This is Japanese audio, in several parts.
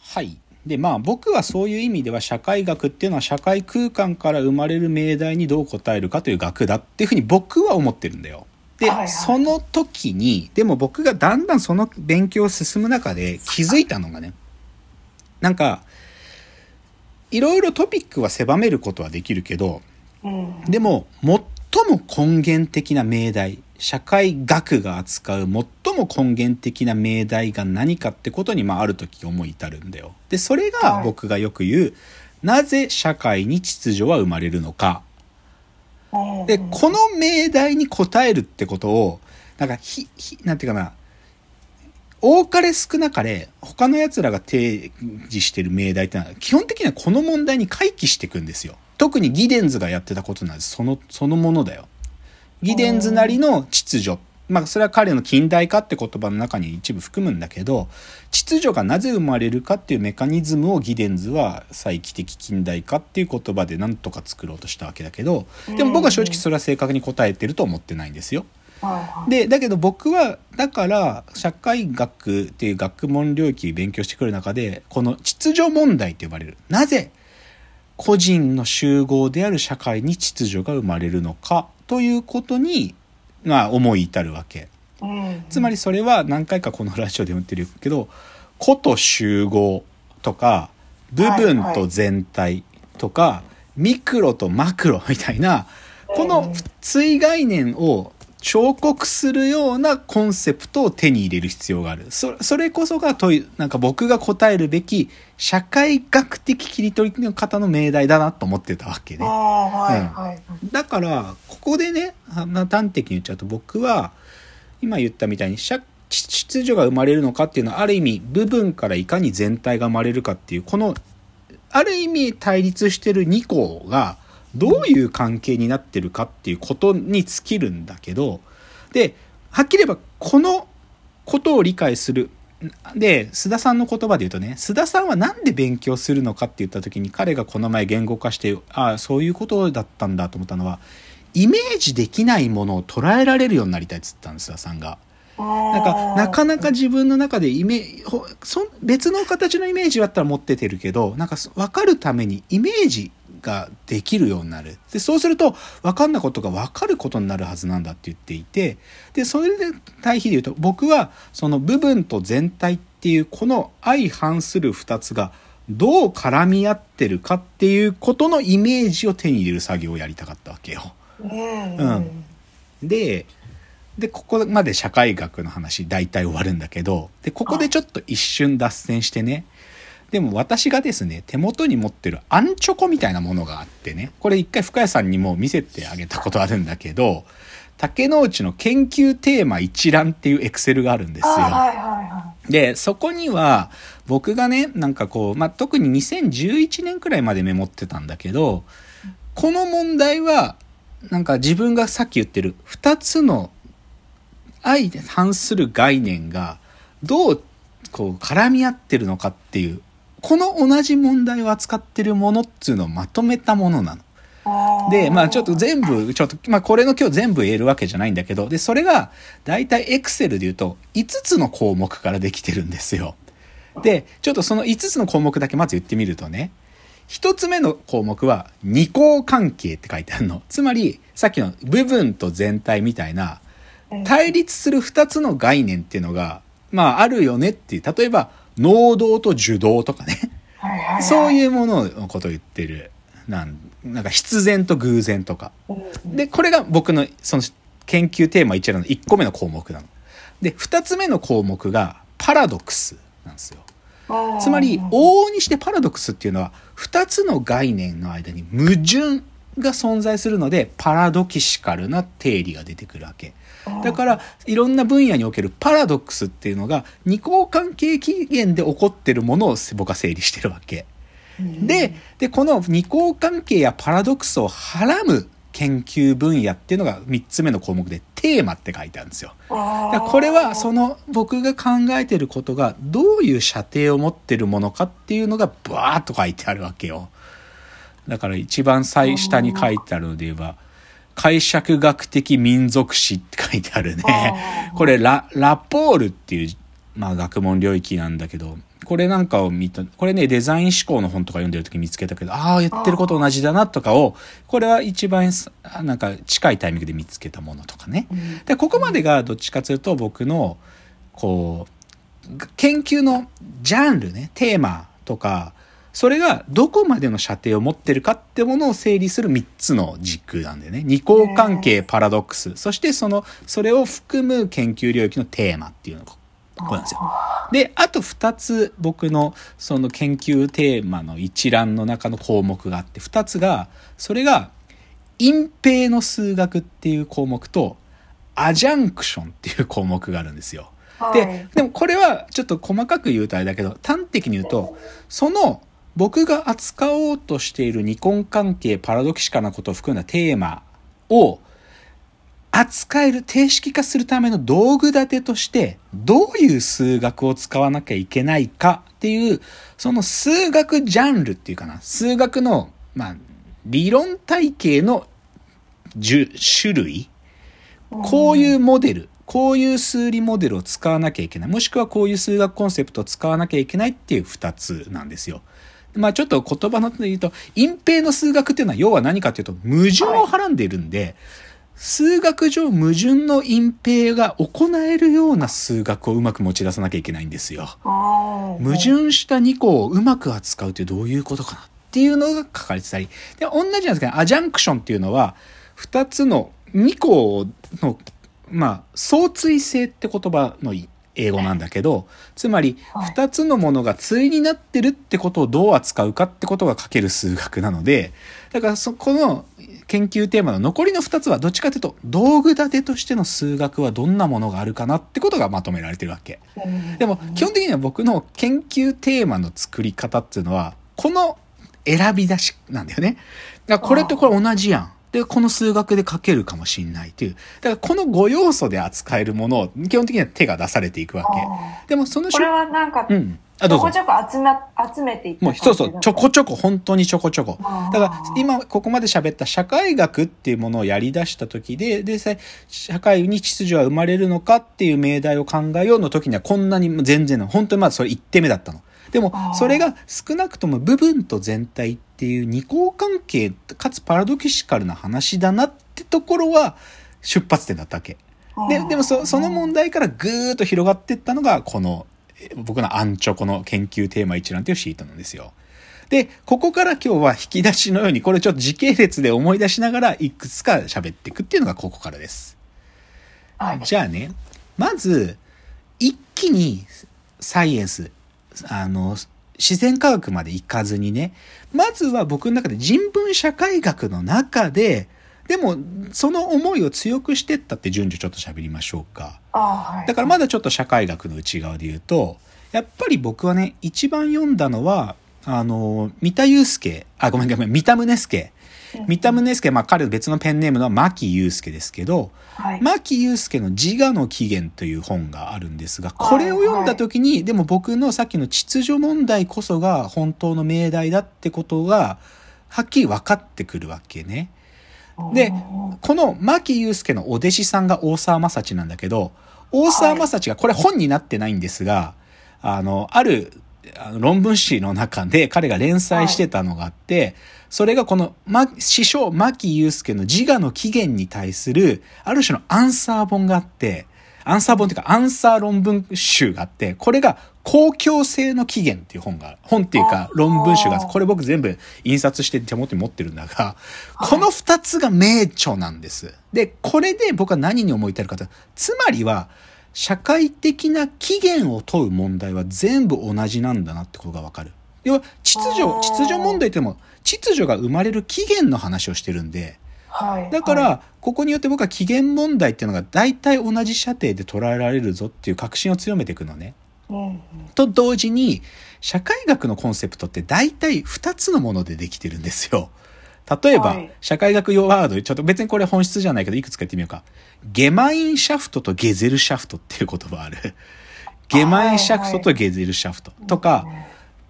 はい。で、まあ僕はそういう意味では社会学っていうのは社会空間から生まれる命題にどう答えるかという学だっていうふうに僕は思ってるんだよ。で、はいはいその時に、でも僕がだんだんその勉強を進む中で気づいたのがね、なんか、いろいろトピックは狭めることはできるけど、うん。でも最も根源的な命題社会学が扱う最も根源的な命題が何かってことに、まあ、ある時思い至るんだよ。でそれがはい僕がよく言う、なぜ社会に秩序は生まれるのか。うんでこの命題に答えるってことをなんかひひなんていうかな多かれ少なかれ他の奴らが提示してる命題ってのは基本的にはこの問題に回帰していくんですよ。特にギデンズがやってたことなんです。その、そのものだよ。ギデンズなりの秩序。まあそれは彼の近代化って言葉の中に一部含むんだけど、秩序がなぜ生まれるかっていうメカニズムをギデンズは再帰的近代化っていう言葉で何とか作ろうとしたわけだけど、でも僕は正直それは正確に答えてると思ってないんですよ。でだけど僕はだから社会学っていう学問領域勉強してくる中でこの秩序問題と呼ばれるなぜ個人の集合である社会に秩序が生まれるのかということに、まあ、思い至るわけ。うん。つまりそれは何回かこのラジオでも言ってるけど個と集合とか部分と全体とか、ミクロとマクロみたいなこの対概念を彫刻するようなコンセプトを手に入れる必要がある。そそれこそが問い、なんか僕が答えるべき社会学的切り取りの方の命題だなと思ってたわけね。ああはいうんはいだからここでね端的に言っちゃうと僕は今言ったみたいに社秩序が生まれるのかっていうのはある意味部分からいかに全体が生まれるかっていうこのある意味対立してる2項がどういう関係になってるかっていうことに尽きるんだけどではっきり言えばこのことを理解するで須田さんの言葉で言うとね須田さんは何で勉強するのかって言った時に彼がこの前言語化してああそういうことだったんだと思ったのはイメージできないものを捉えられるようになりたいっつったんです須田さんが。なんかなかなか自分の中でイメそ別の形のイメージだったら持っててるけどなんか分かるためにイメージができるようになる。でそうすると分かんないことが分かることになるはずなんだって言っていてでそれで対比で言うと僕はその部分と全体っていうこの相反する2つがどう絡み合ってるかっていうことのイメージを手に入れる作業をやりたかったわけよ。うん。うん。ででここまで社会学の話大体終わるんだけどでここでちょっと一瞬脱線してねでも私がですね手元に持ってるアンチョコみたいなものがあってねこれ一回深谷さんにも見せてあげたことあるんだけど竹之内の研究テーマ一覧っていうエクセルがあるんですよ。あはいはいはで、そこには、僕がね、なんかこう、まあ、特に2011年くらいまでメモってたんだけど、この問題は、なんか自分がさっき言ってる2つの相反する概念がどうこう絡み合ってるのかっていう、この同じ問題を扱ってるものっていうのをまとめたものなの。で、まあちょっと全部、ちょっと、まあこれの今日全部言えるわけじゃないんだけど、で、それが、だいたいエクセルで言うと、5つの項目からできてるんですよ。で、ちょっとその5つの項目だけまず言ってみるとね、1つ目の項目は、二項関係って書いてあるの。つまり、さっきの部分と全体みたいな、対立する2つの概念っていうのが、まああるよねっていう、例えば、能動と受動とかね。そういうもののことを言ってる。なんなんか必然と偶然とか。うんで、これが僕のその研究テーマ一覧の1個目の項目なの。で、2つ目の項目がパラドックスなんですよ。つまり、往々にしてパラドックスっていうのは、2つの概念の間に矛盾が存在するので、パラドキシカルな定理が出てくるわけ。だから、いろんな分野におけるパラドックスっていうのが、二項関係起源で起こってるものを僕は整理してるわけ。で、で、この二項関係やパラドックスをはらむ研究分野っていうのが3つ目の項目でテーマって書いてあるんですよ。これはその僕が考えてることがどういう射程を持ってるものかっていうのがバーッと書いてあるわけよ。だから一番最下に書いてあるので言えば解釈学的民族史って書いてあるね。これララポールっていう、まあ、学問領域なんだけどこれなんかを見た、これね、デザイン思考の本とか読んでる時見つけたけど、ああ、言ってること同じだなとかを、これは一番さ、なんか近いタイミングで見つけたものとかね。うんで、ここまでがどっちかというと僕の、こう、研究のジャンルね、テーマとか、それがどこまでの射程を持ってるかってものを整理する3つの軸なんだよね。二項関係、パラドックス。そしてその、それを含む研究領域のテーマっていうのが、ここなんですよ。で、あと2つ僕のその研究テーマの一覧の中の項目があって、2つが、それが隠蔽の数学っていう項目と、アジャンクションっていう項目があるんですよ。はいで、でもこれはちょっと細かく言うとあれだけど、端的に言うと、その僕が扱おうとしている二根関係パラドキシカなことを含んだテーマを扱える、定式化するための道具立てとして、どういう数学を使わなきゃいけないかっていう、その数学ジャンルっていうかな、数学の、まあ、理論体系の種類こういうモデル、こういう数理モデルを使わなきゃいけない。もしくはこういう数学コンセプトを使わなきゃいけないっていう二つなんですよ。まあちょっと言葉ので言うと、隠蔽の数学っていうのは要は何かっていうと、矛盾をはらんでいるんで、数学上矛盾の隠蔽が行えるような数学をうまく持ち出さなきゃいけないんですよ。矛盾した2個をうまく扱うってどういうことかなっていうのが書かれてたり。で、同じなんですけど、アジャンクションっていうのは、2つの、2個の、まあ、相対性って言葉の英語なんだけど、つまり、はい2つのものが対になってるってことをどう扱うかってことが書ける数学なので、だからそこの研究テーマの残りの2つはどっちかというと、道具立てとしての数学はどんなものがあるかなってことがまとめられてるわけ。でも基本的には僕の研究テーマの作り方っていうのは、この選び出しなんだよね。だからこれとこれ同じやん。で、この数学で書けるかもしんないっていう。だからこの5要素で扱えるものを基本的には手が出されていくわけ。でもそのこれはなんか、うん。あ、ちどうぞ。ょこちょこ集め、集めていったもうそうそう、ちょこちょこ、本当にちょこちょこ。だから、今、ここまで喋った社会学っていうものをやり出した時で、で、さ社会に秩序は生まれるのかっていう命題を考えようの時にはこんなに全然の、本当にまだそれ1点目だったの。でもそれが少なくとも部分と全体っていう二項関係、かつパラドキシカルな話だなってところは出発点だったわけ。で、でもそその問題からぐーっと広がっていったのが、この、え僕のアンチョコの研究テーマ一覧というシートなんですよ。で、ここから今日は引き出しのように、これちょっと時系列で思い出しながら、いくつか喋っていくっていうのがここからです。はい。じゃあね、まず、一気にサイエンス、あの、自然科学まで行かずにね、まずは僕の中で人文社会学の中で、でも、その思いを強くしてったって順序ちょっと喋りましょうか。あはい。だからまだちょっと社会学の内側で言うと、やっぱり僕はね、一番読んだのは、あの、三田祐介、あ、ごめんごめん、三田宗介。三田宗介、まあ彼別のペンネームの牧祐介ですけど、はい。牧祐介の自我の起源という本があるんですが、これを読んだ時に、でも僕のさっきの秩序問題こそが本当の命題だってことが、はっきり分かってくるわけね。で、この牧祐介のお弟子さんが大沢正知なんだけど、大沢正知が、これ本になってないんですが、あの、ある論文誌の中で彼が連載してたのがあって、それがこの、ま、師匠牧祐介の自我の起源に対する、ある種のアンサー本があって、アンサー本っていうか、アンサー論文集があって、これが公共性の起源っていう本が、本っていうか論文集があって、これ僕全部印刷して手元に持ってるんだが、この二つが名著なんです。で、これで僕は何に思い至るかと、つまりは、社会的な起源を問う問題は全部同じなんだなってことがわかる。要は、秩序、秩序問題っても、秩序が生まれる起源の話をしてるんで、はい。だから、はいここによって僕は起源問題っていうのが大体同じ射程で捉えられるぞっていう確信を強めていくのね。うんうんと同時に、社会学のコンセプトって大体2つのものでできてるんですよ。例えば、はい社会学用ワード、ちょっと別にこれ本質じゃないけど、いくつか言ってみようか。ゲマインシャフトとゲゼルシャフトっていう言葉ある。ゲマインシャフトとゲゼルシャフトとか、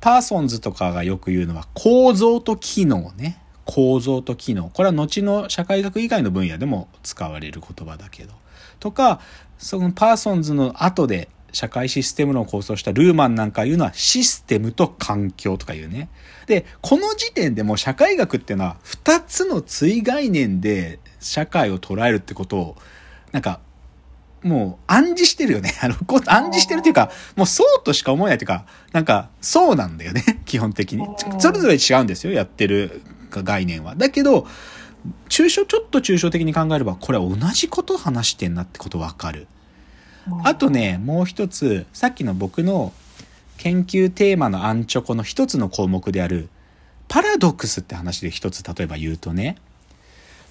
パーソンズとかがよく言うのは構造と機能ね。構造と機能。これは後の社会学以外の分野でも使われる言葉だけど。とか、そのパーソンズの後で社会システム論を構想したルーマンなんか言うのはシステムと環境とか言うね。で、この時点でも社会学っていうのは二つの対概念で社会を捉えるってことを、なんか、もう暗示してるよね。あの、こう暗示してるっていうか、もうそうとしか思えないっていうか、なんか、そうなんだよね。基本的に。それぞれ違うんですよ。やってる概念は。だけど、抽象、ちょっと抽象的に考えれば、これは同じことを話してんなってことわかる。あとね、もう一つ、さっきの僕の研究テーマのアンチョコの一つの項目である、パラドックスって話で一つ例えば言うとね、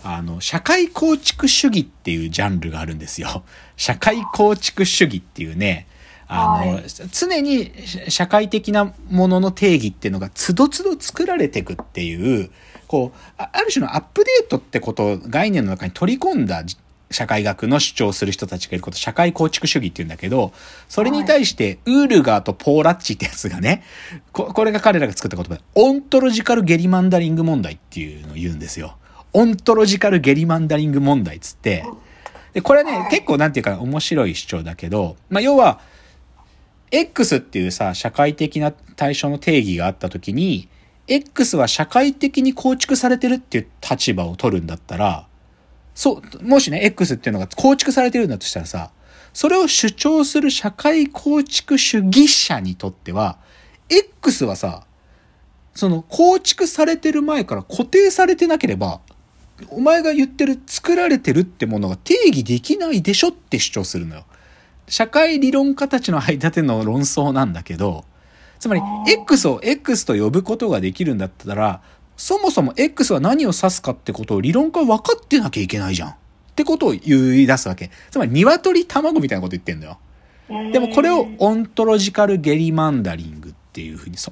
あの、社会構築主義っていうジャンルがあるんですよ。社会構築主義っていうね、あの、はい常に社会的なものの定義っていうのがつどつど作られていくっていう、こう、あある種のアップデートってことを概念の中に取り込んだ社会学の主張する人たちがいること、社会構築主義って言うんだけど、それに対して、ウールガーとポーラッチってやつがね、ここれが彼らが作った言葉で、オントロジカルゲリマンダリング問題っていうのを言うんですよ。オントロジカルゲリマンダリング問題っつって、で、これはね、はい。結構なんていうか面白い主張だけど、まあ、要は、X っていうさ、社会的な対象の定義があったときに、X は社会的に構築されてるっていう立場を取るんだったら、そう、もしね、X っていうのが構築されてるんだとしたらさ、それを主張する社会構築主義者にとっては、X はさ、その構築されてる前から固定されてなければ、お前が言ってる作られてるってものが定義できないでしょって主張するのよ。社会理論家たちの間での論争なんだけど、つまり X を X と呼ぶことができるんだったら、そもそも X は何を指すかってことを理論家は分かってなきゃいけないじゃん。ってことを言い出すわけ。つまり鶏卵みたいなこと言ってんだよ。でもこれをオントロジカルゲリマンダリングっていうふうにそ